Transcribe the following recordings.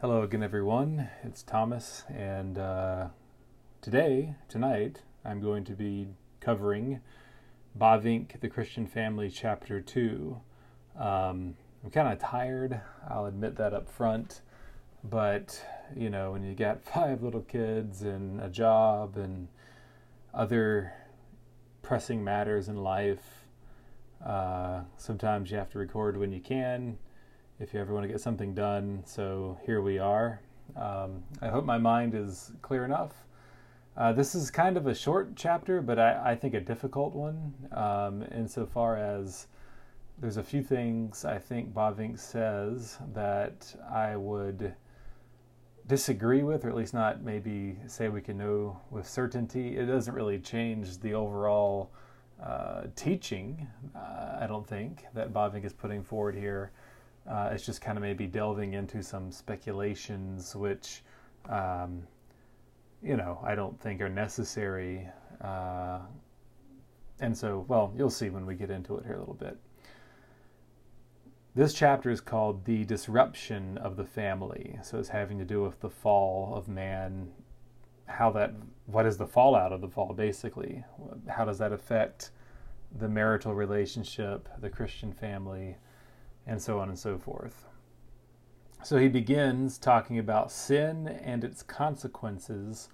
Hello again, everyone. It's Thomas, and uh, today, tonight, I'm going to be covering Bavinck, the Christian Family, Chapter 2. Um, I'm kind of tired, I'll admit that up front, but you know, when you got five little kids and a job and other pressing matters in life, uh, sometimes you have to record when you can if you ever want to get something done. So here we are. Um, I hope my mind is clear enough. Uh, this is kind of a short chapter, but I, I think a difficult one um, insofar as there's a few things I think Bavinck says that I would disagree with, or at least not maybe say we can know with certainty. It doesn't really change the overall uh, teaching, uh, I don't think, that Bavinck is putting forward here. Uh, it's just kind of maybe delving into some speculations, which, um, you know, I don't think are necessary. Uh, and so, well, you'll see when we get into it here a little bit. This chapter is called The Disruption of the Family. So it's having to do with the fall of man, how that, what is the fallout of the fall, basically? How does that affect the marital relationship, the Christian family? And so on and so forth. So he begins talking about sin and its consequences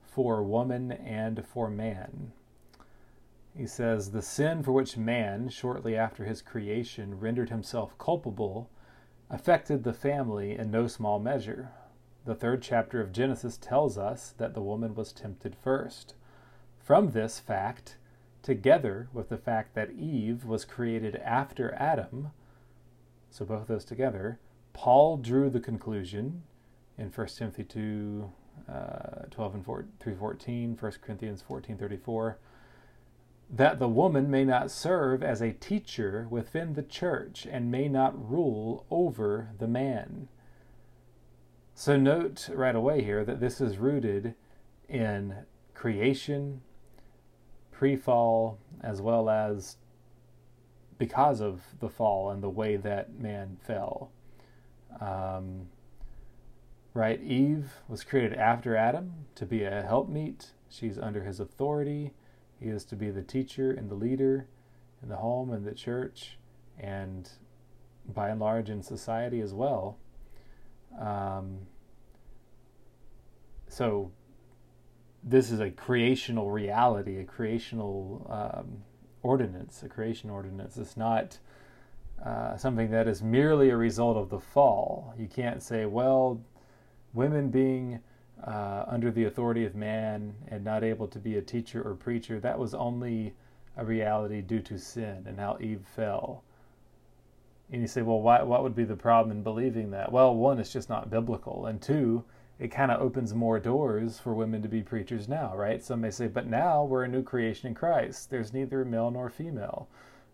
for woman and for man. He says, The sin for which man, shortly after his creation, rendered himself culpable, affected the family in no small measure. The third chapter of Genesis tells us that the woman was tempted first. From this fact, together with the fact that Eve was created after Adam, so both those together, Paul drew the conclusion in 1 Timothy 2, uh, 12 and 4, 3, 14, 1 Corinthians 14, 34, that the woman may not serve as a teacher within the church and may not rule over the man. So note right away here that this is rooted in creation, pre fall, as well as because of the fall and the way that man fell. Um, right? Eve was created after Adam to be a helpmeet. She's under his authority. He is to be the teacher and the leader in the home and the church, and by and large in society as well. Um, so, this is a creational reality, a creational um, ordinance, a creation ordinance. It's not uh, something that is merely a result of the fall. You can't say, well, women being uh, under the authority of man and not able to be a teacher or preacher, that was only a reality due to sin and how Eve fell. And you say, well, why, what would be the problem in believing that? Well, one, it's just not biblical. And two, it kind of opens more doors for women to be preachers now, right? Some may say, but now we're a new creation in Christ. There's neither male nor female,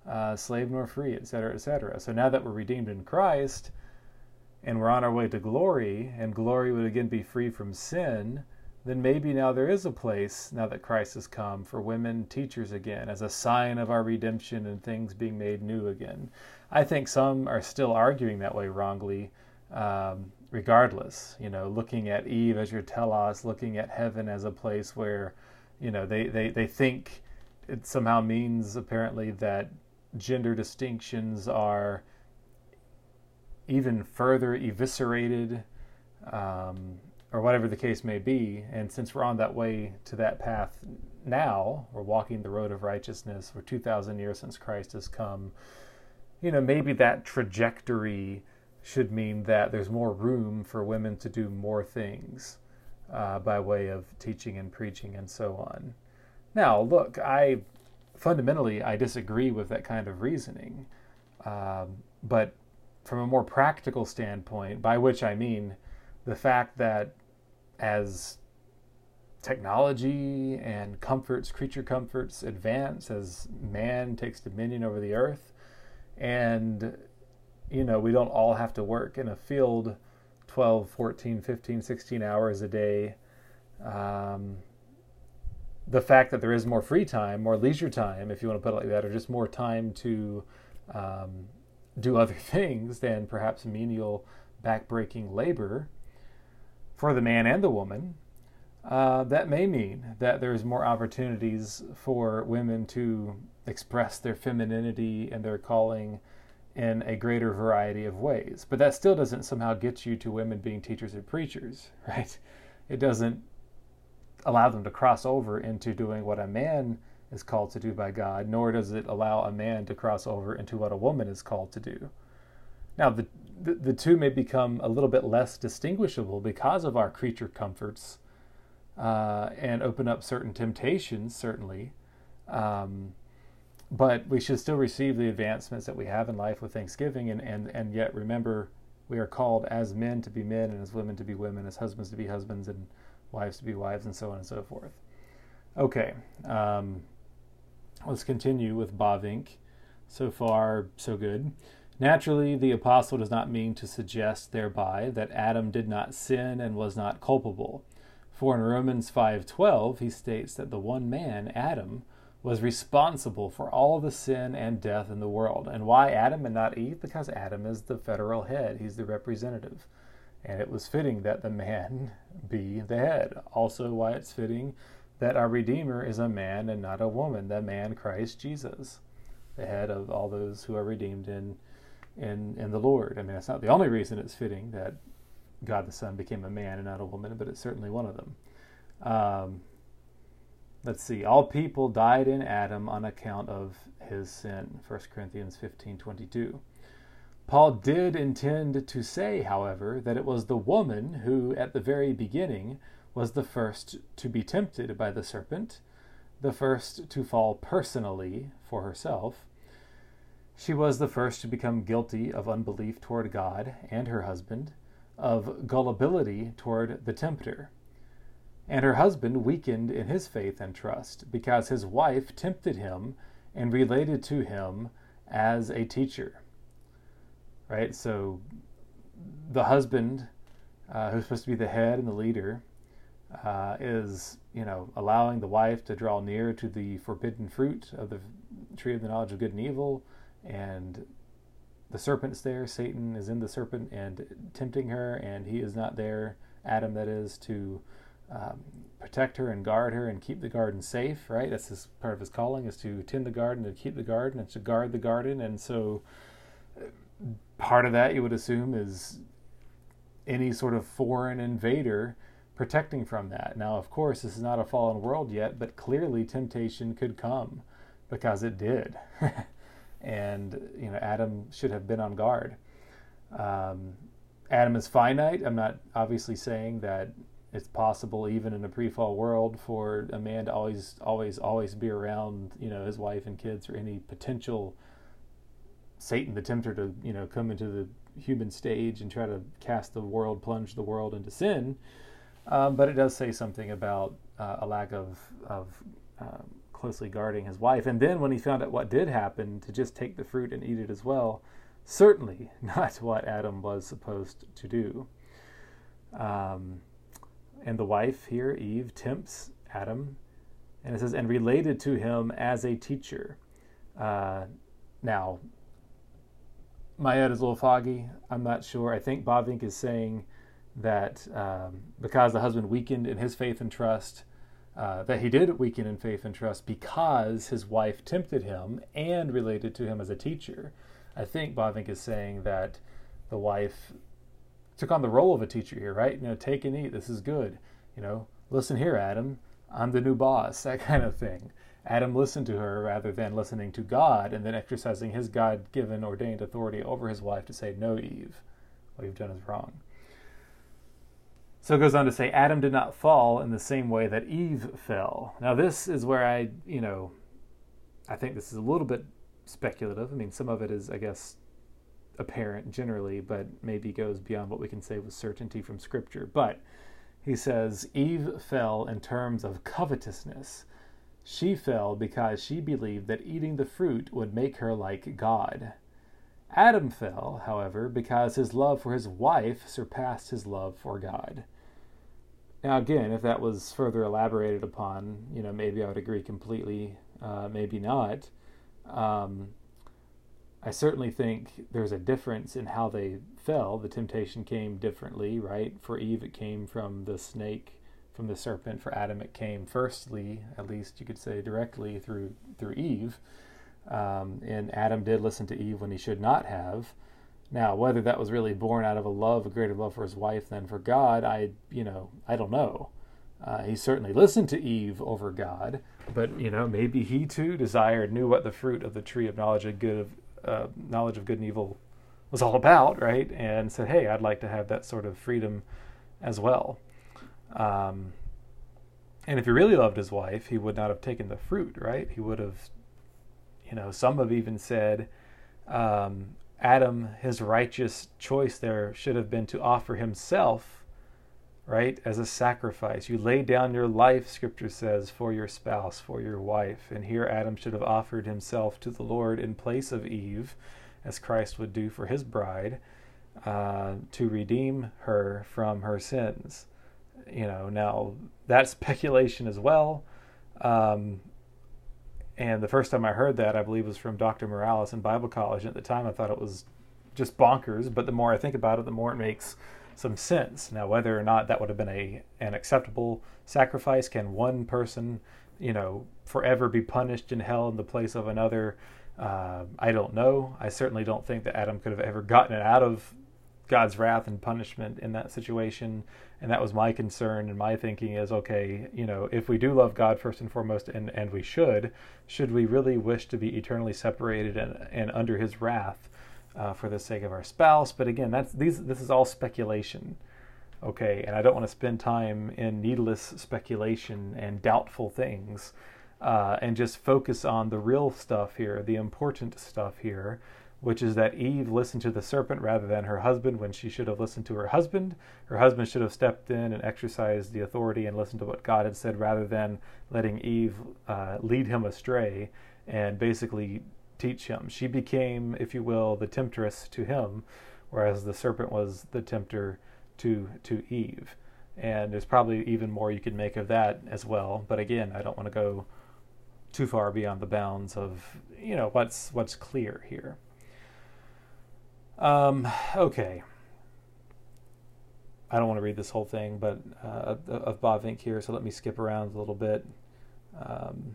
uh, slave nor free, etc., etc. So now that we're redeemed in Christ and we're on our way to glory, and glory would again be free from sin, then maybe now there is a place, now that Christ has come, for women teachers again, as a sign of our redemption and things being made new again. I think some are still arguing that way wrongly. Um, regardless. You know, looking at Eve as your telos, looking at heaven as a place where, you know, they, they, they think it somehow means apparently that gender distinctions are even further eviscerated, um, or whatever the case may be. And since we're on that way to that path now, we're walking the road of righteousness for 2,000 years since Christ has come. You know, maybe that trajectory should mean that there's more room for women to do more things uh, by way of teaching and preaching and so on. Now, look, I fundamentally I disagree with that kind of reasoning, um, but from a more practical standpoint, by which I mean the fact that as technology and comforts, creature comforts advance, as man takes dominion over the earth, and you know, we don't all have to work in a field 12, 14, 15, 16 hours a day. Um, the fact that there is more free time, more leisure time, if you want to put it like that, or just more time to um, do other things than perhaps menial backbreaking labor, for the man and the woman, uh, that may mean that there's more opportunities for women to express their femininity and their calling in a greater variety of ways. But that still doesn't somehow get you to women being teachers and preachers, right? It doesn't allow them to cross over into doing what a man is called to do by God, nor does it allow a man to cross over into what a woman is called to do. Now, the, the, the two may become a little bit less distinguishable because of our creature comforts uh, and open up certain temptations, certainly. Um, but we should still receive the advancements that we have in life with thanksgiving and, and, and yet remember we are called as men to be men and as women to be women, as husbands to be husbands and wives to be wives, and so on and so forth. Okay, um, let's continue with Bavinck. So far, so good. Naturally, the apostle does not mean to suggest thereby that Adam did not sin and was not culpable. For in Romans 5:12 he states that the one man, Adam, was responsible for all the sin and death in the world. And why Adam and not Eve? Because Adam is the federal head, he's the representative. And it was fitting that the man be the head. Also, why it's fitting that our Redeemer is a man and not a woman, the man Christ Jesus, the head of all those who are redeemed in, in, in the Lord. I mean, it's not the only reason it's fitting that God the Son became a man and not a woman, but it's certainly one of them. Um, let's see. All people died in Adam on account of his sin. 1 Corinthians 15 22. Paul did intend to say, however, that it was the woman who, at the very beginning, was the first to be tempted by the serpent, the first to fall personally for herself. She was the first to become guilty of unbelief toward God and her husband of gullibility toward the tempter. And her husband weakened in his faith and trust because his wife tempted him and related to him as a teacher. Right? So the husband, uh, who's supposed to be the head and the leader, uh, is, you know, allowing the wife to draw near to the forbidden fruit of the tree of the knowledge of good and evil and the serpent's there. Satan is in the serpent and tempting her, and he is not there, Adam, that is, to um, protect her and guard her and keep the garden safe, right? That's his, part of his calling is to tend the garden, to keep the garden, and to guard the garden. And so uh, part of that, you would assume, is any sort of foreign invader protecting from that. Now, of course, this is not a fallen world yet, but clearly temptation could come because it did. and you know Adam should have been on guard. Um, Adam is finite. I'm not obviously saying that it's possible even in a pre-fall world for a man to always always always be around you know his wife and kids or any potential Satan the tempter to you know come into the human stage and try to cast the world plunge the world into sin um, but it does say something about uh, a lack of of um, closely guarding his wife. And then when he found out what did happen, to just take the fruit and eat it as well, certainly not what Adam was supposed to do. Um, and the wife here, Eve, tempts Adam, and it says, and related to him as a teacher. Uh, now, my head is a little foggy. I'm not sure. I think Bavinck is saying that um, because the husband weakened in his faith and trust, uh, that he did weaken in faith and trust because his wife tempted him and related to him as a teacher. I think Bavinck is saying that the wife took on the role of a teacher here, right? You know, take and eat. This is good. You know, listen here, Adam. I'm the new boss. That kind of thing. Adam listened to her rather than listening to God and then exercising his God given ordained authority over his wife to say, No, Eve, what you've done is wrong. So it goes on to say Adam did not fall in the same way that Eve fell. Now, this is where I, you know, I think this is a little bit speculative. I mean, some of it is, I guess, apparent generally, but maybe goes beyond what we can say with certainty from Scripture. But he says Eve fell in terms of covetousness. She fell because she believed that eating the fruit would make her like God. Adam fell, however, because his love for his wife surpassed his love for God. Now, again, if that was further elaborated upon, you know, maybe I would agree completely, uh, maybe not. Um, I certainly think there's a difference in how they fell. The temptation came differently, right? For Eve, it came from the snake, from the serpent. For Adam, it came firstly, at least you could say directly through through Eve. Um, and Adam did listen to Eve when he should not have. Now, whether that was really born out of a love, a greater love for his wife than for God, I, you know, I don't know. Uh, he certainly listened to Eve over God, but you know, maybe he too desired, knew what the fruit of the tree of knowledge of good, uh, knowledge of good and evil, was all about, right? And said, "Hey, I'd like to have that sort of freedom as well." Um, and if he really loved his wife, he would not have taken the fruit, right? He would have, you know, some have even said, um, Adam, his righteous choice there should have been to offer himself, right, as a sacrifice. You lay down your life, scripture says, for your spouse, for your wife. And here Adam should have offered himself to the Lord in place of Eve, as Christ would do for his bride, uh, to redeem her from her sins. You know, now that's speculation as well. Um, and the first time I heard that, I believe, was from Dr. Morales in Bible college. And at the time, I thought it was just bonkers. But the more I think about it, the more it makes some sense. Now, whether or not that would have been a an acceptable sacrifice, can one person, you know, forever be punished in hell in the place of another? Uh, I don't know. I certainly don't think that Adam could have ever gotten it out of God's wrath and punishment in that situation. And that was my concern and my thinking is okay, you know, if we do love God first and foremost, and, and we should, should we really wish to be eternally separated and, and under his wrath uh, for the sake of our spouse? But again, that's these this is all speculation. Okay, and I don't want to spend time in needless speculation and doubtful things. Uh, and just focus on the real stuff here, the important stuff here, which is that Eve listened to the serpent rather than her husband when she should have listened to her husband. Her husband should have stepped in and exercised the authority and listened to what God had said rather than letting Eve uh, lead him astray and basically teach him. She became, if you will, the temptress to him, whereas the serpent was the tempter to to Eve. And there's probably even more you could make of that as well. But again, I don't want to go too far beyond the bounds of you know what's what's clear here. Um, okay. I don't want to read this whole thing, but uh, of Bavinck here, so let me skip around a little bit. Um,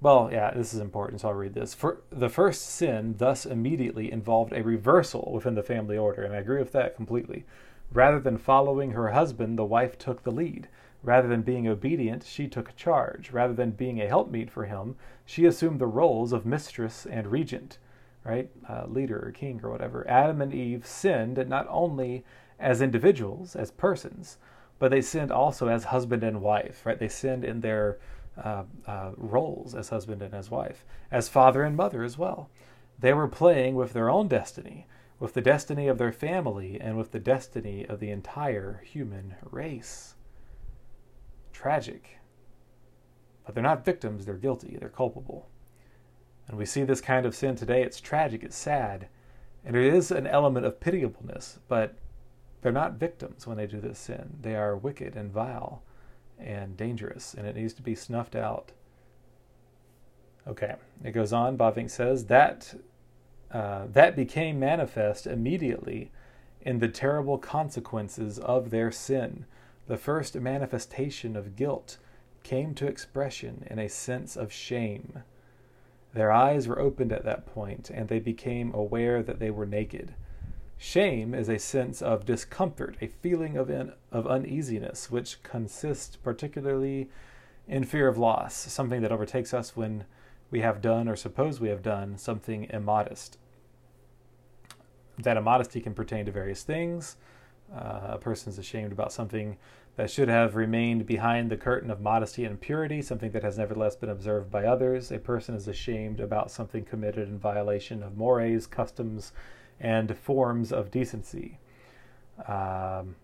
well, yeah, this is important, so I'll read this. For the first sin thus immediately involved a reversal within the family order, and I agree with that completely. Rather than following her husband, the wife took the lead. Rather than being obedient, she took charge. Rather than being a helpmeet for him, she assumed the roles of mistress and regent right? Uh, leader or king or whatever. Adam and Eve sinned not only as individuals, as persons, but they sinned also as husband and wife, right? They sinned in their uh, uh, roles as husband and as wife, as father and mother as well. They were playing with their own destiny, with the destiny of their family, and with the destiny of the entire human race. Tragic. But they're not victims, they're guilty, they're culpable. And we see this kind of sin today. It's tragic, it's sad, and it is an element of pitiableness, but they're not victims when they do this sin. They are wicked and vile and dangerous, and it needs to be snuffed out. Okay, it goes on. Bavinck says that uh, that became manifest immediately in the terrible consequences of their sin. The first manifestation of guilt came to expression in a sense of shame. Their eyes were opened at that point, and they became aware that they were naked. Shame is a sense of discomfort, a feeling of, in, of uneasiness, which consists particularly in fear of loss, something that overtakes us when we have done or suppose we have done something immodest. That immodesty can pertain to various things. Uh, a person is ashamed about something that should have remained behind the curtain of modesty and purity, something that has nevertheless been observed by others. A person is ashamed about something committed in violation of mores, customs, and forms of decency. Um,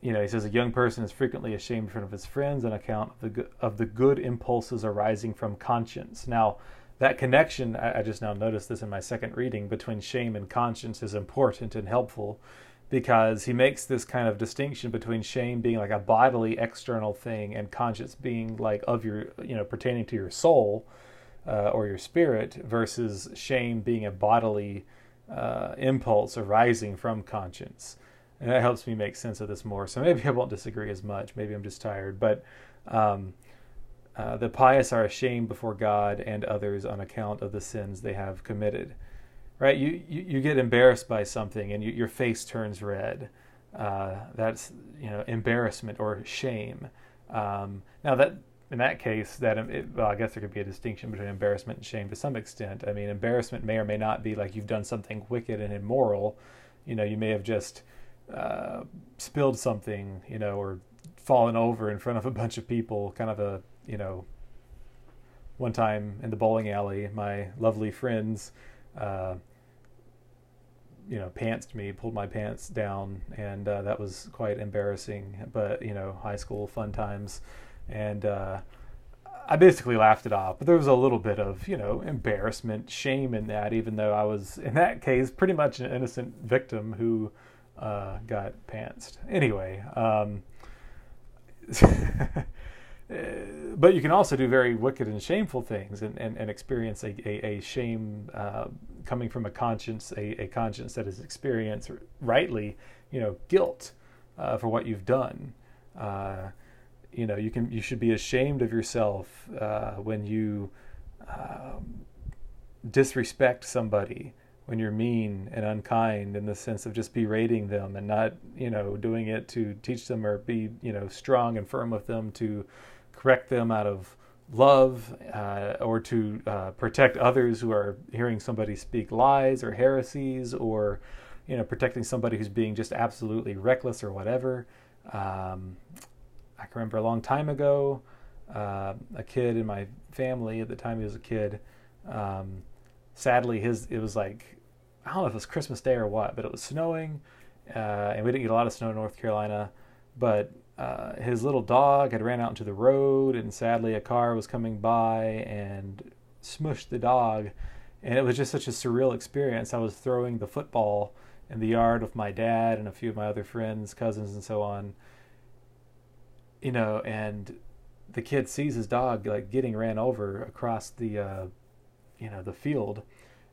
you know, he says a young person is frequently ashamed in front of his friends on account of the good, of the good impulses arising from conscience. Now, that connection, I, I just now noticed this in my second reading, between shame and conscience is important and helpful because he makes this kind of distinction between shame being like a bodily external thing and conscience being like of your you know pertaining to your soul uh, or your spirit versus shame being a bodily uh, impulse arising from conscience. And that helps me make sense of this more. So maybe I won't disagree as much. Maybe I'm just tired. But um, uh, the pious are ashamed before God and others on account of the sins they have committed. Right? You, you, you get embarrassed by something and you, your face turns red. Uh, that's you know embarrassment or shame. Um, now that in that case, that it, well, I guess there could be a distinction between embarrassment and shame to some extent. I mean, embarrassment may or may not be like you've done something wicked and immoral. You know, you may have just uh, spilled something, you know, or fallen over in front of a bunch of people. Kind of a you know. One time in the bowling alley, my lovely friends. Uh, you know, pantsed me, pulled my pants down, and uh, that was quite embarrassing. But you know, high school fun times, and uh, I basically laughed it off. But there was a little bit of you know embarrassment, shame in that, even though I was in that case pretty much an innocent victim who uh, got pantsed. Anyway. Um, but you can also do very wicked and shameful things and, and, and experience a, a, a shame uh, coming from a conscience, a, a conscience that has experienced rightly, you know, guilt uh, for what you've done. Uh, you know, you can you should be ashamed of yourself uh, when you um, disrespect somebody, when you're mean and unkind in the sense of just berating them and not, you know, doing it to teach them or be, you know, strong and firm with them to correct them out of love uh, or to uh, protect others who are hearing somebody speak lies or heresies or you know protecting somebody who's being just absolutely reckless or whatever. Um, i can remember a long time ago uh, a kid in my family at the time he was a kid um, sadly his it was like i don't know if it was christmas day or what but it was snowing uh, and we didn't get a lot of snow in north carolina but uh, his little dog had ran out into the road, and sadly, a car was coming by and smushed the dog. And it was just such a surreal experience. I was throwing the football in the yard with my dad and a few of my other friends, cousins, and so on. You know, and the kid sees his dog like getting ran over across the, uh, you know, the field,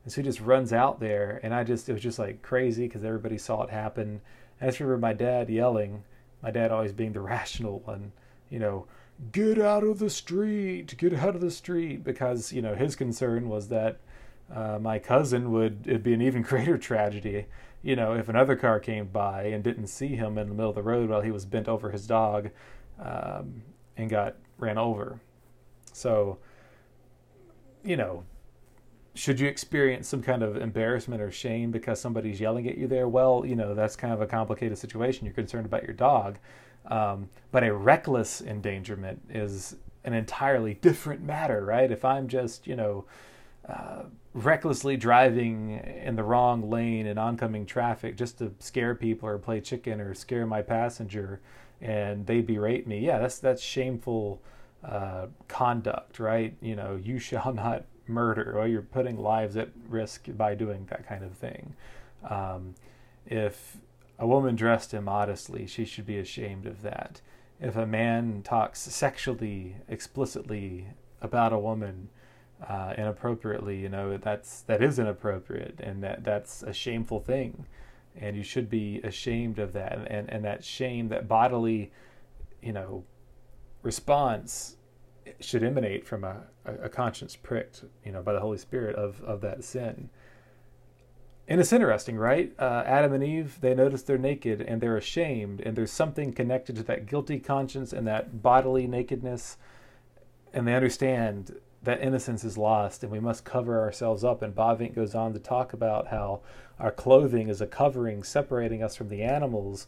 and so he just runs out there. And I just, it was just like crazy because everybody saw it happen. I just remember my dad yelling my dad always being the rational one, you know, get out of the street, get out of the street, because, you know, his concern was that uh, my cousin would, it'd be an even greater tragedy, you know, if another car came by and didn't see him in the middle of the road while he was bent over his dog um, and got ran over. So, you know, should you experience some kind of embarrassment or shame because somebody's yelling at you there? Well, you know, that's kind of a complicated situation. You're concerned about your dog. Um, but a reckless endangerment is an entirely different matter, right? If I'm just, you know, uh, recklessly driving in the wrong lane in oncoming traffic just to scare people or play chicken or scare my passenger and they berate me, yeah, that's that's shameful uh, conduct, right? You know, you shall not murder or you're putting lives at risk by doing that kind of thing. Um, if a woman dressed immodestly, she should be ashamed of that. If a man talks sexually explicitly about a woman uh, inappropriately, you know that's that is inappropriate, and that that's a shameful thing, and you should be ashamed of that. And and, and that shame, that bodily, you know, response should emanate from a, a conscience pricked, you know, by the Holy Spirit of, of that sin. And it's interesting, right? Uh, Adam and Eve, they notice they're naked and they're ashamed, and there's something connected to that guilty conscience and that bodily nakedness, and they understand that innocence is lost and we must cover ourselves up. And Bavinck goes on to talk about how our clothing is a covering separating us from the animals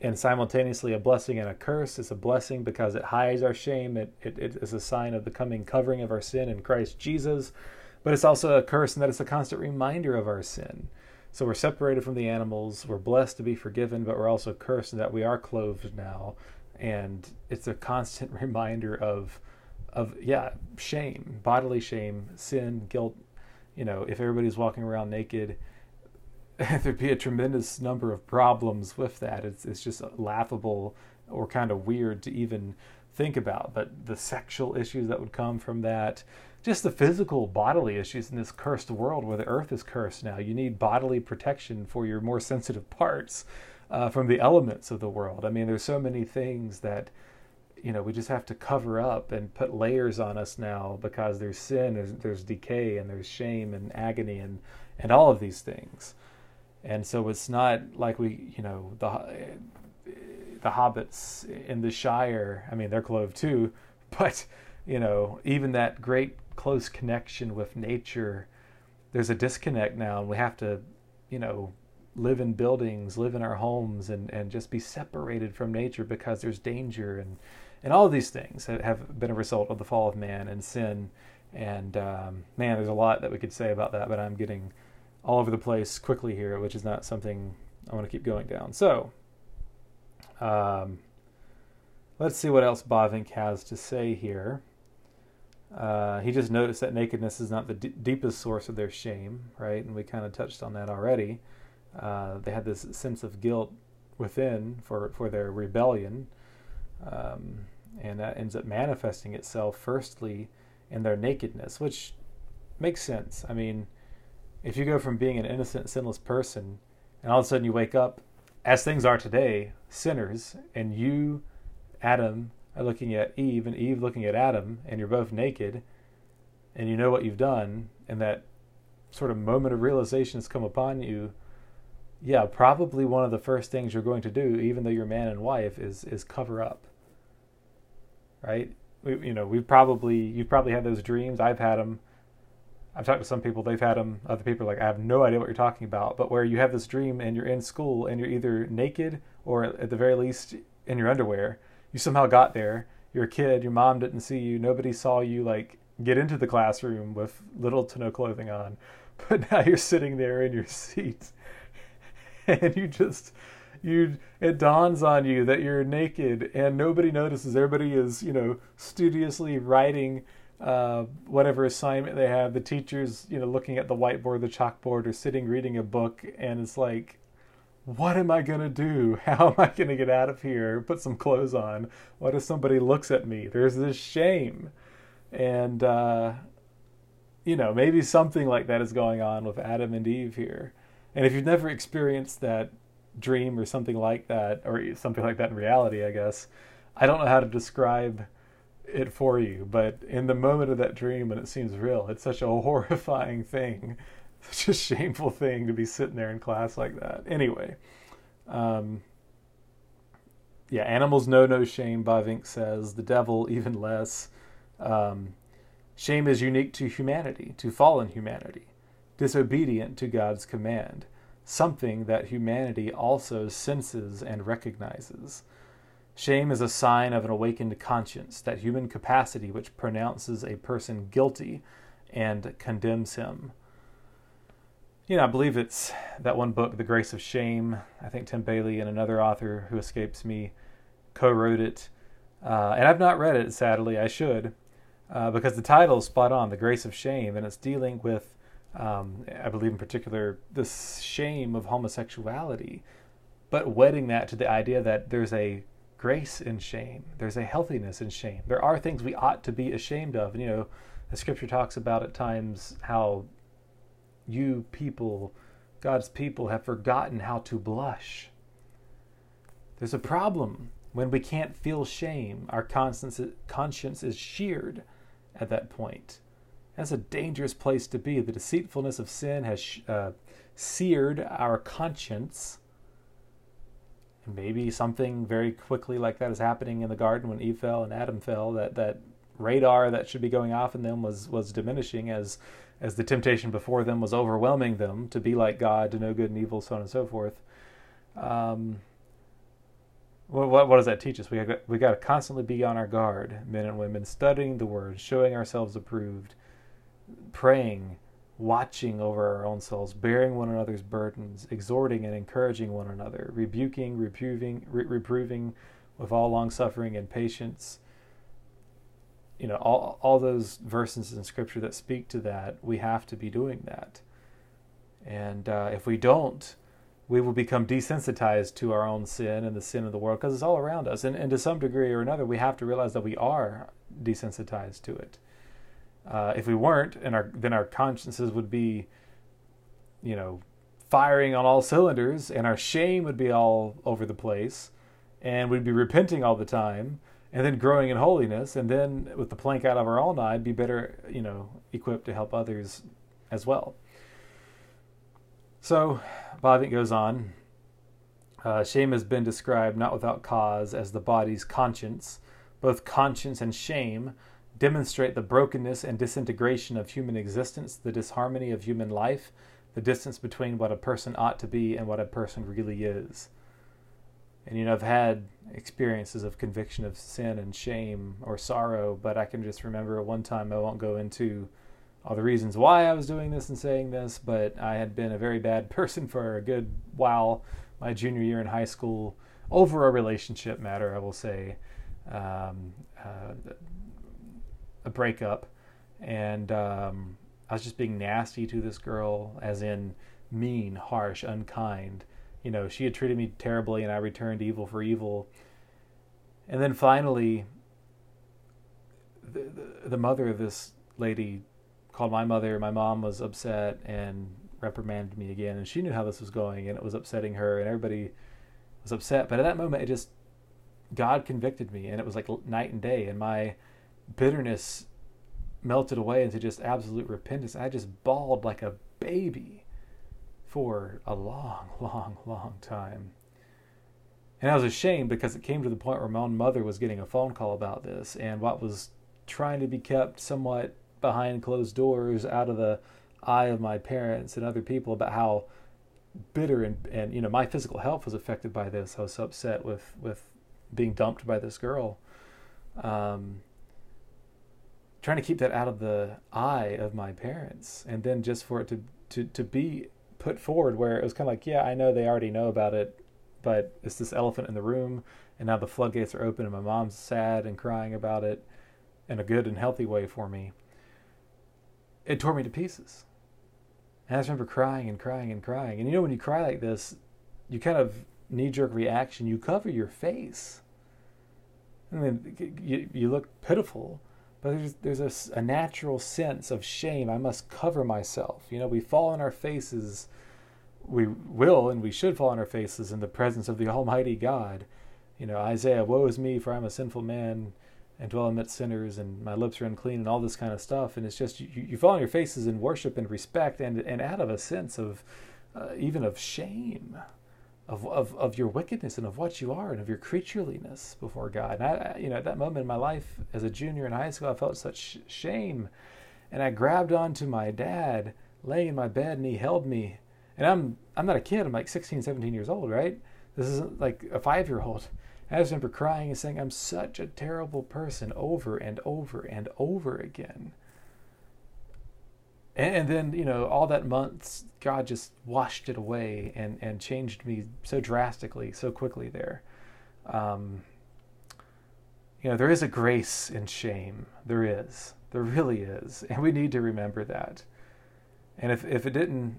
and simultaneously a blessing and a curse. It's a blessing because it hides our shame. It, it, it is a sign of the coming covering of our sin in Christ Jesus. But it's also a curse in that it's a constant reminder of our sin. So we're separated from the animals. We're blessed to be forgiven, but we're also cursed in that we are clothed now. And it's a constant reminder of, of yeah, shame, bodily shame, sin, guilt. You know, if everybody's walking around naked, there'd be a tremendous number of problems with that. It's it's just laughable or kind of weird to even think about. But the sexual issues that would come from that, just the physical bodily issues in this cursed world where the earth is cursed now. You need bodily protection for your more sensitive parts uh, from the elements of the world. I mean, there's so many things that you know we just have to cover up and put layers on us now because there's sin, there's, there's decay, and there's shame and agony and and all of these things. And so it's not like we, you know, the uh, the hobbits in the Shire. I mean, they're clove too, but you know, even that great close connection with nature, there's a disconnect now, and we have to, you know, live in buildings, live in our homes, and, and just be separated from nature because there's danger and and all of these things have been a result of the fall of man and sin. And um, man, there's a lot that we could say about that, but I'm getting all over the place quickly here, which is not something I want to keep going down. So, um, let's see what else Bavinck has to say here. Uh, he just noticed that nakedness is not the d- deepest source of their shame, right? And we kind of touched on that already. Uh, they had this sense of guilt within for, for their rebellion, um, and that ends up manifesting itself firstly in their nakedness, which makes sense. I mean, if you go from being an innocent, sinless person, and all of a sudden you wake up, as things are today, sinners, and you, Adam, are looking at Eve and Eve looking at Adam, and you're both naked, and you know what you've done, and that sort of moment of realization has come upon you, yeah, probably one of the first things you're going to do, even though you're man and wife, is is cover up. Right? We, you know, we've probably you've probably had those dreams. I've had them. I've talked to some people; they've had them. Other people are like, I have no idea what you're talking about. But where you have this dream and you're in school and you're either naked or at the very least in your underwear, you somehow got there. You're a kid. Your mom didn't see you. Nobody saw you like get into the classroom with little to no clothing on. But now you're sitting there in your seat, and you just you it dawns on you that you're naked and nobody notices. Everybody is you know studiously writing. Uh, whatever assignment they have, the teacher's you know looking at the whiteboard, the chalkboard, or sitting reading a book, and it's like, what am I going to do? How am I going to get out of here? Put some clothes on. What if somebody looks at me? There's this shame. And, uh, you know, maybe something like that is going on with Adam and Eve here. And if you've never experienced that dream or something like that, or something like that in reality, I guess, I don't know how to describe it for you. But in the moment of that dream, when it seems real, it's such a horrifying thing such a shameful thing to be sitting there in class like that. Anyway, um, yeah, animals know no shame, Bavinck says. The devil, even less. Um, shame is unique to humanity, to fallen humanity, disobedient to God's command, something that humanity also senses and recognizes. Shame is a sign of an awakened conscience, that human capacity which pronounces a person guilty and condemns him you know, I believe it's that one book, The Grace of Shame. I think Tim Bayly and another author who escapes me co wrote it. Uh, and I've not read it, sadly. I should, uh, because the title is spot on The Grace of Shame, and it's dealing with, um, I believe in particular, the shame of homosexuality, but wedding that to the idea that there's a grace in shame, there's a healthiness in shame. There are things we ought to be ashamed of. And, you know, the scripture talks about at times how you people, God's people, have forgotten how to blush. There's a problem when we can't feel shame. Our conscience is sheared at that point. That's a dangerous place to be. The deceitfulness of sin has uh, seared our conscience. And maybe something very quickly like that is happening in the garden when Eve fell and Adam fell. That that radar that should be going off in them was was diminishing as as the temptation before them was overwhelming them to be like God, to know good and evil, so on and so forth. Um, what, what, does that teach us? We got, we got to constantly be on our guard, men and women, studying the Word, showing ourselves approved, praying, watching over our own souls, bearing one another's burdens, exhorting and encouraging one another, rebuking, reproving, re- reproving with all long suffering and patience. You know all all those verses in scripture that speak to that we have to be doing that. And uh, if we don't we will become desensitized to our own sin and the sin of the world because it's all around us. And, and to some degree or another we have to realize that we are desensitized to it Uh, if we weren't, and our then our consciences would be, you know, firing on all cylinders, and our shame would be all over the place, and we'd be repenting all the time, and then growing in holiness, and then with the plank out of our own eye, be better, you know, equipped to help others as well. So, Bavinck goes on. Uh, shame has been described not without cause as the body's conscience. Both conscience and shame demonstrate the brokenness and disintegration of human existence, the disharmony of human life, the distance between what a person ought to be and what a person really is. And you know, I've had experiences of conviction of sin and shame or sorrow, but I can just remember one time I won't go into all the reasons why I was doing this and saying this, but I had been a very bad person for a good while, my junior year in high school, over a relationship matter, I will say, um, uh, a breakup, and um, I was just being nasty to this girl, as in mean, harsh, unkind. You know, she had treated me terribly, and I returned evil for evil. And then finally, the, the, the mother of this lady called my mother. My mom was upset and reprimanded me again, and she knew how this was going, and it was upsetting her, and everybody was upset. But at that moment, it just God convicted me, and it was like night and day, and my bitterness melted away into just absolute repentance. I just bawled like a baby for a long, long, long time. And I was ashamed because it came to the point where my own mother was getting a phone call about this, and what was trying to be kept somewhat behind closed doors out of the eye of my parents and other people about how bitter and, and you know my physical health was affected by this. I was so upset with with being dumped by this girl. Um, trying to keep that out of the eye of my parents, and then just for it to to to be put forward where it was kind of like, yeah, I know they already know about it, but it's this elephant in the room, and now the floodgates are open, and my mom's sad and crying about it in a good and healthy way for me it tore me to pieces. And I just remember crying and crying and crying. And you know, when you cry like this, you kind of knee jerk reaction, you cover your face. I mean, you, you look pitiful, but there's, there's a, a natural sense of shame. I must cover myself. You know, we fall on our faces. We will and we should fall on our faces in the presence of the Almighty God. You know, Isaiah, woe is me, for I'm a sinful man and dwell amidst sinners and my lips are unclean and all this kind of stuff and it's just you, you fall on your faces in worship and respect and and out of a sense of uh, even of shame of, of of your wickedness and of what you are and of your creatureliness before God. And I, you know at that moment in my life as a junior in high school I felt such shame. And I grabbed onto my dad laying in my bed and he held me. And I'm I'm not a kid. I'm like 16 17 years old right? This isn't like a 5 year old I just remember crying and saying, I'm such a terrible person over and over and over again. And, and then, you know, all that months, God just washed it away and, and changed me so drastically, so quickly there. Um, you know, there is a grace in shame. There is. There really is. And we need to remember that. And if, if it didn't,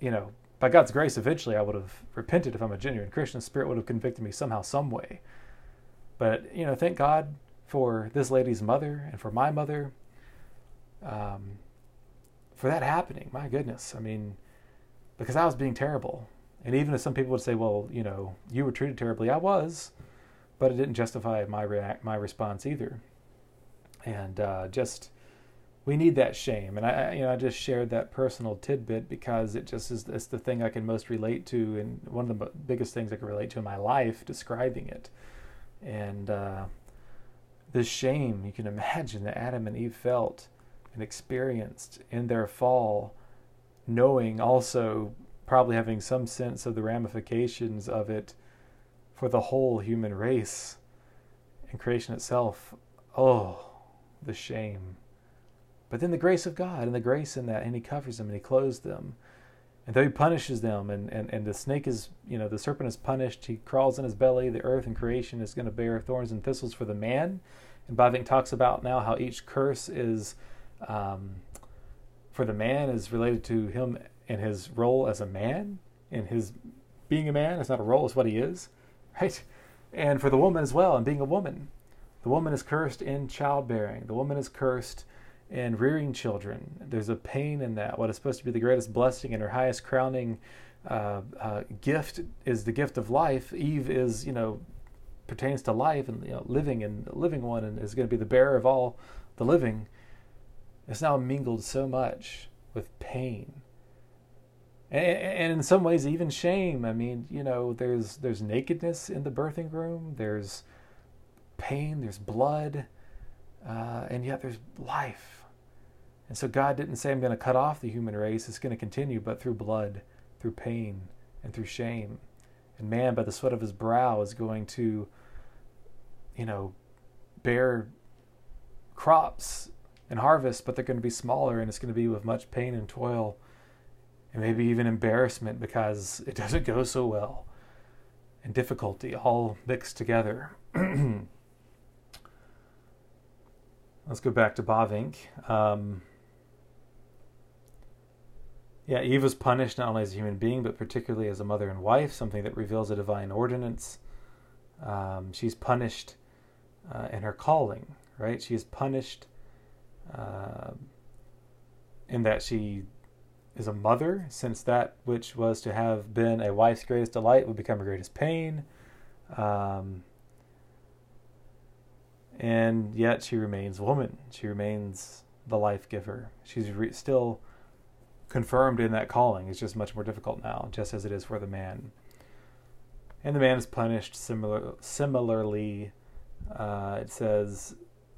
you know, by God's grace, eventually I would have repented if I'm a genuine Christian. The Spirit would have convicted me somehow, some way. But, you know, thank God for this lady's mother and for my mother um, for that happening. My goodness. I mean, because I was being terrible. And even if some people would say, well, you know, you were treated terribly, I was, but it didn't justify my react, my response either. And uh, just we need that shame. And I, you know, I just shared that personal tidbit because it just is it's the thing I can most relate to, and one of the biggest things I can relate to in my life, describing it. And uh, this shame, you can imagine that Adam and Eve felt and experienced in their fall, knowing also probably having some sense of the ramifications of it for the whole human race and creation itself. Oh, the shame. But then the grace of God and the grace in that, and He covers them and He clothes them. And though He punishes them, and, and, and the snake is, you know, the serpent is punished, he crawls in his belly, the earth and creation is going to bear thorns and thistles for the man. And Bavinck talks about now how each curse is, um, for the man, is related to him and his role as a man, and his being a man. It's not a role, it's what he is, right? And for the woman as well, and being a woman. The woman is cursed in childbearing. The woman is cursed in rearing children. There's a pain in that. What is supposed to be the greatest blessing and her highest crowning uh, uh, gift is the gift of life. Eve is, you know, pertains to life and you know, living and living one and is going to be the bearer of all the living. It's now mingled so much with pain. And, and in some ways, even shame. I mean, you know, there's there's nakedness in the birthing room. There's pain. There's blood, uh, and yet there's life. And so God didn't say, "I'm going to cut off the human race. It's going to continue, but through blood, through pain, and through shame." And man, by the sweat of his brow, is going to, you know, bear crops and harvest, but they're going to be smaller, and it's going to be with much pain and toil and maybe even embarrassment because it doesn't go so well, and difficulty all mixed together. Let's go back to Bavinck. Um, yeah, Eve was punished not only as a human being, but particularly as a mother and wife, something that reveals a divine ordinance. Um, she's punished uh, in her calling, right? She is punished uh, in that she is a mother, since that which was to have been a wife's greatest delight would become her greatest pain. Um, and yet she remains woman. She remains the life giver. She's re- still confirmed in that calling. It's just much more difficult now, just as it is for the man. And the man is punished similar, similarly. Uh, it says,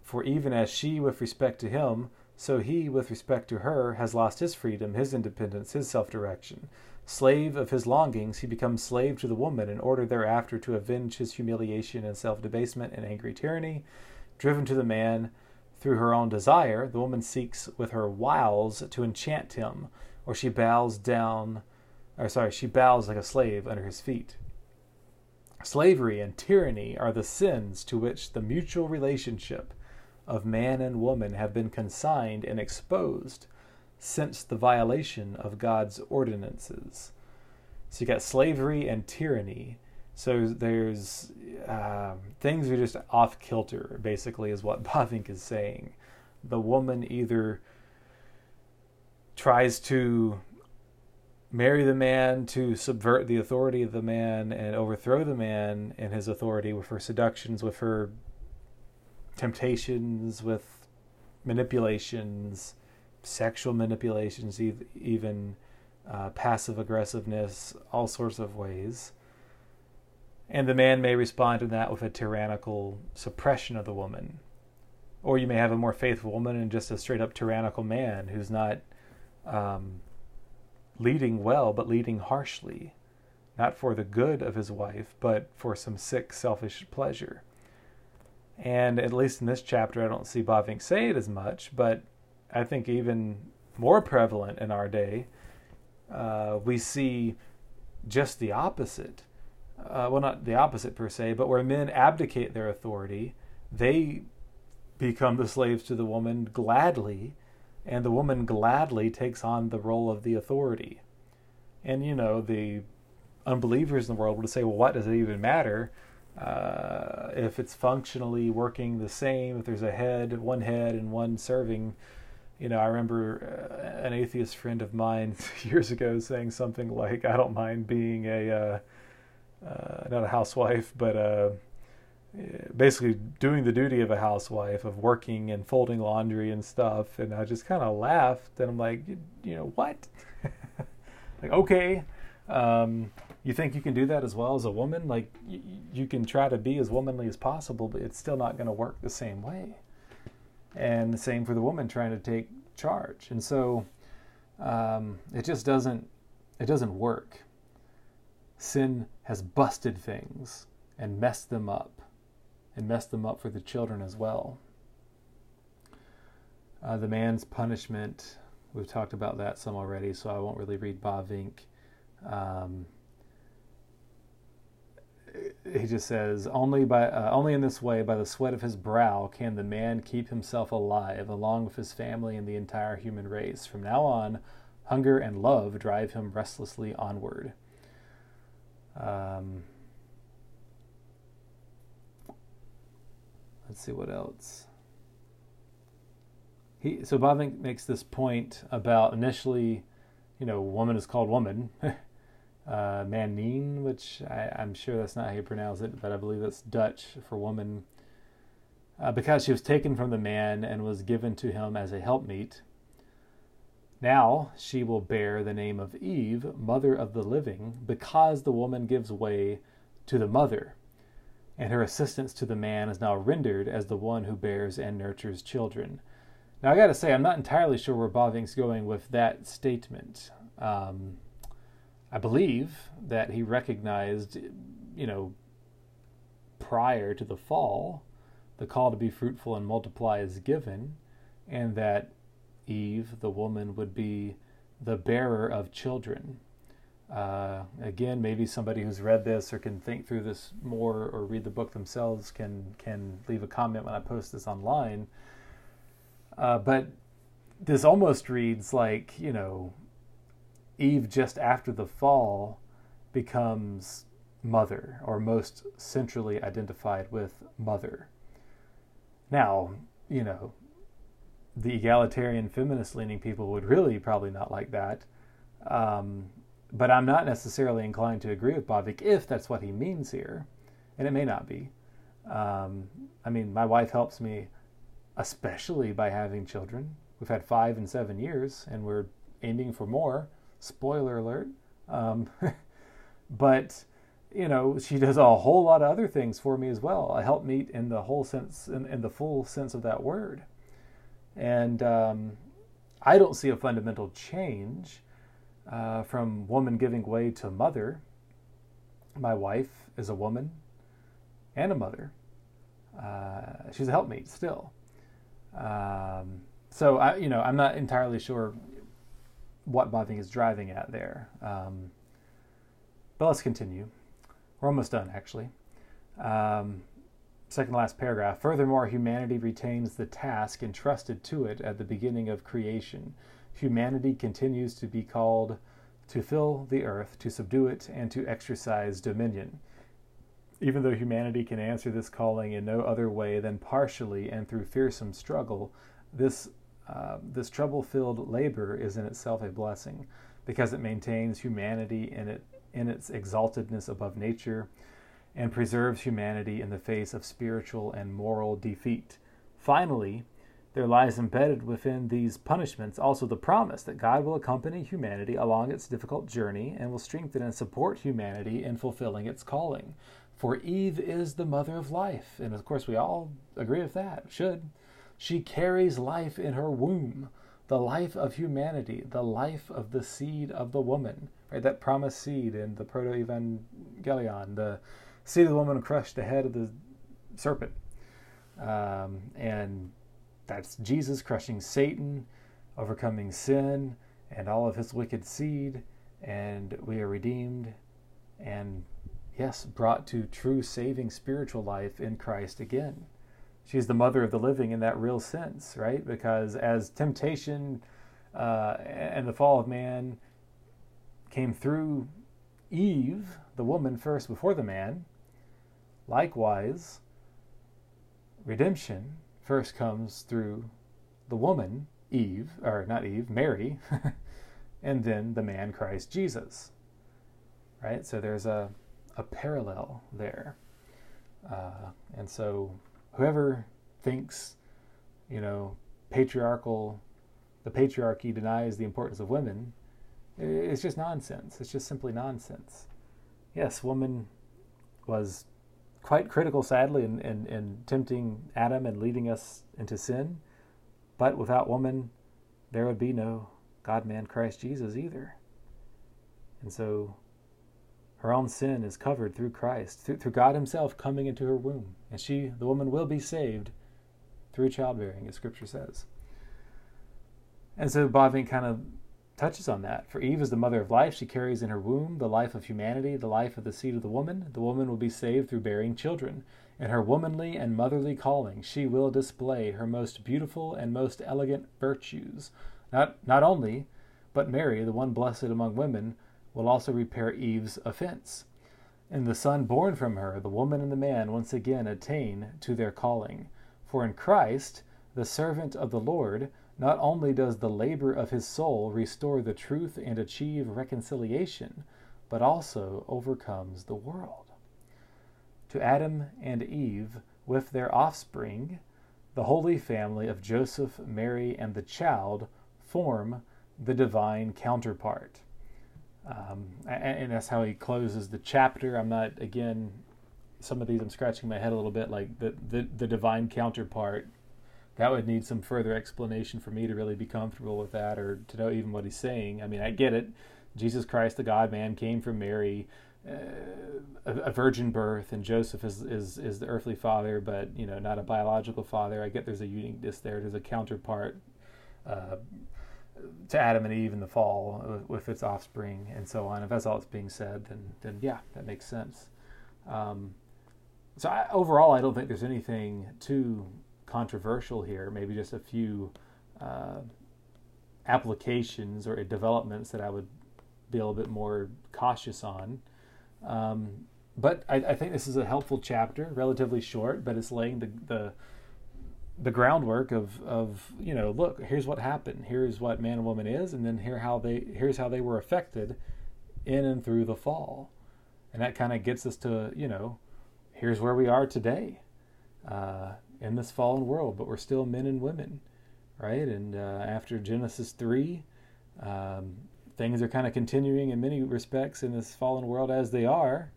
For even as she, with respect to him, so he, with respect to her, has lost his freedom, his independence, his self direction. Slave of his longings, he becomes slave to the woman in order thereafter to avenge his humiliation and self debasement and angry tyranny. Driven to the man through her own desire, the woman seeks with her wiles to enchant him, or she bows down, or sorry, she bows like a slave under his feet. Slavery and tyranny are the sins to which the mutual relationship of man and woman have been consigned and exposed since the violation of God's ordinances. So you got slavery and tyranny. So there's uh, things are just off kilter, basically, is what Bavinck is saying. The woman either tries to marry the man to subvert the authority of the man and overthrow the man and his authority with her seductions, with her temptations, with manipulations, sexual manipulations, even uh, passive aggressiveness, all sorts of ways. And the man may respond to that with a tyrannical suppression of the woman. Or you may have a more faithful woman and just a straight up tyrannical man who's not um, leading well, but leading harshly. Not for the good of his wife, but for some sick, selfish pleasure. And at least in this chapter, I don't see Bavinck say it as much, but I think even more prevalent in our day, uh, we see just the opposite. Uh, well, not the opposite per se, but where men abdicate their authority, they become the slaves to the woman gladly, and the woman gladly takes on the role of the authority. And, you know, the unbelievers in the world would say, well, what does it even matter? Uh, if it's functionally working the same, if there's a head, one head, and one serving, you know, I remember uh, an atheist friend of mine years ago saying something like, "I don't mind being a uh, uh not a housewife, but uh, basically doing the duty of a housewife of working and folding laundry and stuff." And I just kind of laughed, and I'm like, "You know what? like, okay." Um, you think you can do that as well as a woman? Like y- you can try to be as womanly as possible, but it's still not going to work the same way. And the same for the woman trying to take charge. And so um, it just doesn't it doesn't work. Sin has busted things and messed them up, and messed them up for the children as well. Uh, the man's punishment, we've talked about that some already, so I won't really read Bavinck. Um, he just says only by uh, only in this way by the sweat of his brow can the man keep himself alive along with his family and the entire human race. From now on hunger and love drive him restlessly onward. Um, let's see what else. He so Bavinck makes this point about initially, you know, woman is called woman, uh, which I, am sure that's not how you pronounce it, but I believe that's Dutch for woman, uh, because she was taken from the man and was given to him as a helpmeet. Now she will bear the name of Eve, mother of the living, because the woman gives way to the mother, and her assistance to the man is now rendered as the one who bears and nurtures children. Now I got to say, I'm not entirely sure where Bavinck's going with that statement. Um, I believe that he recognized, you know, prior to the fall, the call to be fruitful and multiply is given, and that Eve, the woman, would be the bearer of children. Uh, again, maybe somebody who's read this or can think through this more or read the book themselves can can leave a comment when I post this online. Uh, but this almost reads like you know Eve just after the fall becomes mother or most centrally identified with mother. Now, you know, the egalitarian feminist leaning people would really probably not like that. Um, but I'm not necessarily inclined to agree with Bavinck if that's what he means here. And it may not be. Um, I mean, my wife helps me, especially by having children. We've had five and seven years, and we're aiming for more. Spoiler alert. Um, but you know, she does a whole lot of other things for me as well. A helpmeet in the whole sense, in, in the full sense of that word. And um, I don't see a fundamental change uh, from woman giving way to mother. My wife is a woman and a mother. Uh, she's a helpmeet still. Um, so I, you know, I'm not entirely sure what Bavinck is driving at there. Um, but let's continue. We're almost done, actually. Um, second last paragraph. Furthermore, humanity retains the task entrusted to it at the beginning of creation. Humanity continues to be called to fill the earth, to subdue it, and to exercise dominion. Even though humanity can answer this calling in no other way than partially and through fearsome struggle, this uh, this trouble-filled labor is in itself a blessing, because it maintains humanity in it in its exaltedness above nature, and preserves humanity in the face of spiritual and moral defeat. Finally, there lies embedded within these punishments also the promise that God will accompany humanity along its difficult journey and will strengthen and support humanity in fulfilling its calling. For Eve is the mother of life, and of course, we all agree with that, should. She carries life in her womb, the life of humanity, the life of the seed of the woman, right? That promised seed in the Proto Evangelion, the seed of the woman crushed the head of the serpent. Um, and that's Jesus crushing Satan, overcoming sin and all of his wicked seed, and we are redeemed and, yes, brought to true saving spiritual life in Christ again she's the mother of the living in that real sense, right? Because as temptation uh, and the fall of man came through Eve, the woman first before the man, likewise, redemption first comes through the woman, Eve, or not Eve, Mary, and then the man, Christ Jesus. Right? So there's a, a parallel there. Uh, and so whoever thinks, you know, patriarchal, the patriarchy denies the importance of women, it's just nonsense. It's just simply nonsense. Yes, woman was quite critical, sadly, in, in, in tempting Adam and leading us into sin. But without woman, there would be no God man Christ Jesus either. And so her own sin is covered through Christ, through, through God Himself coming into her womb. And she, the woman, will be saved through childbearing, as Scripture says. And so Bavinck kind of touches on that. For Eve is the mother of life. She carries in her womb the life of humanity, the life of the seed of the woman. The woman will be saved through bearing children. In her womanly and motherly calling, she will display her most beautiful and most elegant virtues. Not, not only, but Mary, the one blessed among women, will also repair Eve's offense. In the son born from her, the woman and the man once again attain to their calling. For in Christ, the servant of the Lord, not only does the labor of his soul restore the truth and achieve reconciliation, but also overcomes the world. To Adam and Eve, with their offspring, the holy family of Joseph, Mary, and the child form the divine counterpart. Um, and, and, that's how he closes the chapter. I'm not, again, some of these I'm scratching my head a little bit, like the, the, the divine counterpart. That would need some further explanation for me to really be comfortable with that or to know even what he's saying. I mean, I get it. Jesus Christ, the God man, came from Mary, uh, a, a, virgin birth, and Joseph is, is, is the earthly father, but you know, not a biological father. I get there's a uniqueness there. There's a counterpart. Uh, to Adam and Eve in the fall with, its offspring and so on. If that's all that's being said, then then yeah, that makes sense. Um, so I, overall, I don't think there's anything too controversial here. Maybe just a few uh, applications or developments that I would be a little bit more cautious on. Um, but I, I, think this is a helpful chapter, relatively short, but it's laying the, the the groundwork of of you know look here's what happened. Here's what man and woman is and then here how they here's how they were affected in and through the fall. And that kind of gets us to you know here's where we are today uh, in this fallen world but we're still men and women right? And uh, after genesis 3 um, things are kind of continuing in many respects in this fallen world as they are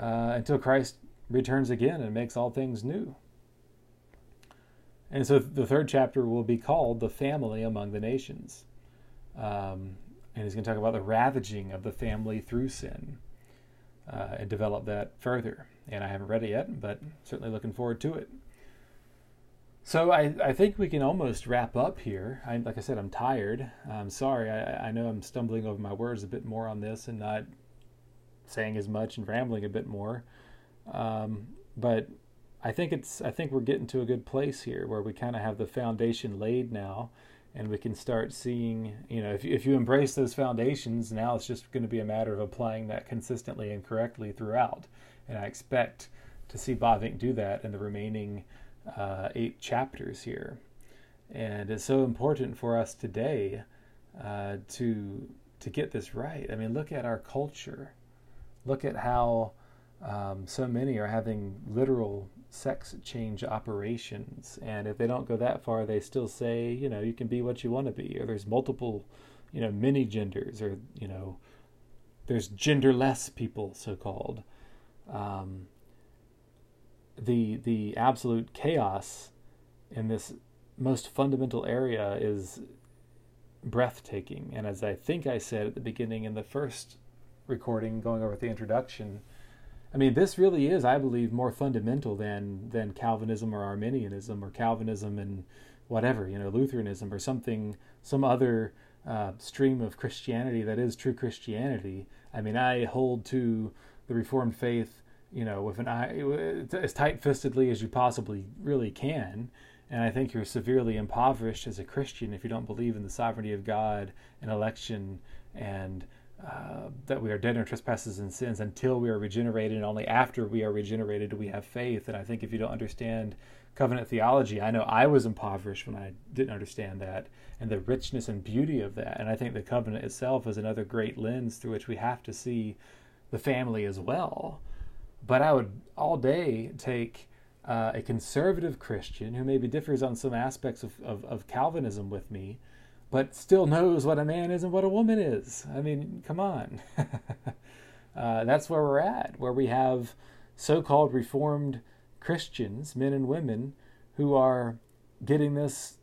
uh, until christ returns again and makes all things new and so the third chapter will be called The Family Among the Nations. Um, and he's going to talk about the ravaging of the family through sin uh, and develop that further. And I haven't read it yet, but certainly looking forward to it. So I, I think we can almost wrap up here. I, like I said, I'm tired. I'm sorry. I, I know I'm stumbling over my words a bit more on this and not saying as much and rambling a bit more. Um, but I think it's I think we're getting to a good place here where we kind of have the foundation laid now and we can start seeing, you know, if if you embrace those foundations, now it's just going to be a matter of applying that consistently and correctly throughout. And I expect to see Bavinck do that in the remaining uh, eight chapters here. And it's so important for us today uh, to to get this right. I mean, look at our culture. Look at how um, so many are having literal sex change operations. And if they don't go that far, they still say, you know, you can be what you want to be, or there's multiple, you know, many genders, or, you know, there's genderless people, so called. Um, the the absolute chaos in this most fundamental area is breathtaking. And as I think I said at the beginning in the first recording, going over the introduction, I mean, this really is, I believe, more fundamental than than Calvinism or Arminianism or Calvinism and whatever, you know, Lutheranism or something, some other uh, stream of Christianity that is true Christianity. I mean, I hold to the Reformed faith, you know, with an eye as tight-fistedly as you possibly really can. And I think you're severely impoverished as a Christian if you don't believe in the sovereignty of God and election and uh, that we are dead in our trespasses and sins until we are regenerated, and only after we are regenerated do we have faith. And I think if you don't understand covenant theology, I know I was impoverished when I didn't understand that, and the richness and beauty of that. And I think the covenant itself is another great lens through which we have to see the family as well. But I would all day take uh, a conservative Christian who maybe differs on some aspects of, of, of Calvinism with me but still knows what a man is and what a woman is. I mean, come on. uh, that's where we're at, where we have so called Reformed Christians, men and women, who are getting this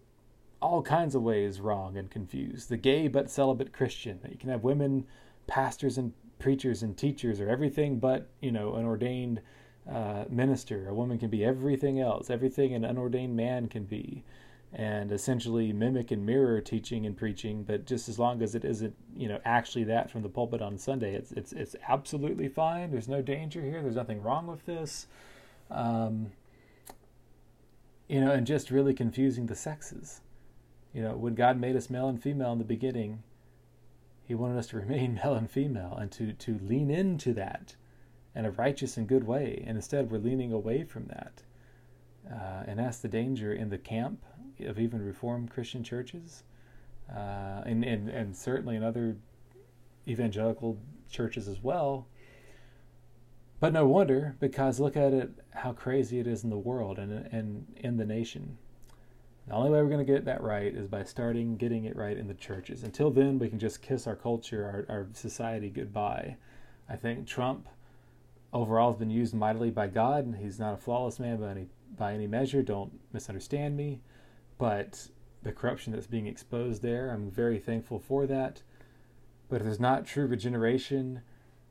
all kinds of ways wrong and confused. The gay but celibate Christian. You can have women pastors and preachers and teachers or everything but, you know, an ordained uh, minister. A woman can be everything else, everything an unordained man can be and essentially mimic and mirror teaching and preaching, but just as long as it isn't, you know, actually that from the pulpit on Sunday, it's it's it's absolutely fine. There's no danger here. There's nothing wrong with this. Um, you know, and just really confusing the sexes. You know, when God made us male and female in the beginning, He wanted us to remain male and female and to to lean into that in a righteous and good way. And instead, we're leaning away from that. Uh, and that's the danger in the camp of even Reformed Christian churches, uh, and, and and certainly in other evangelical churches as well. But no wonder, because look at it, how crazy it is in the world and and in the nation. The only way we're going to get that right is by starting getting it right in the churches. Until then, we can just kiss our culture, our, our society goodbye. I think Trump overall has been used mightily by God, and he's not a flawless man by any by any measure. Don't misunderstand me, but the corruption that's being exposed there, I'm very thankful for that. But if there's not true regeneration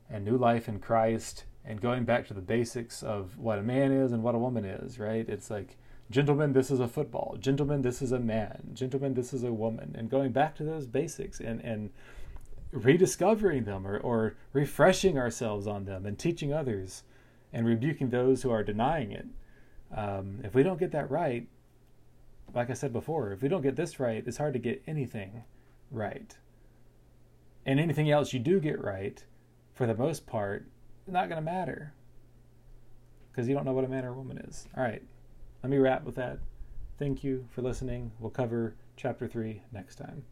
and new life in Christ, and going back to the basics of what a man is and what a woman is, right? It's like Gentlemen, this is a football. Gentlemen, this is a man. Gentlemen, this is a woman. And going back to those basics and, and rediscovering them or, or refreshing ourselves on them and teaching others and rebuking those who are denying it. Um, if we don't get that right, like I said before, if we don't get this right, it's hard to get anything right. And anything else you do get right, for the most part, not going to matter because you don't know what a man or a woman is. All right let me wrap with that. Thank you for listening. We'll cover chapter 3 next time.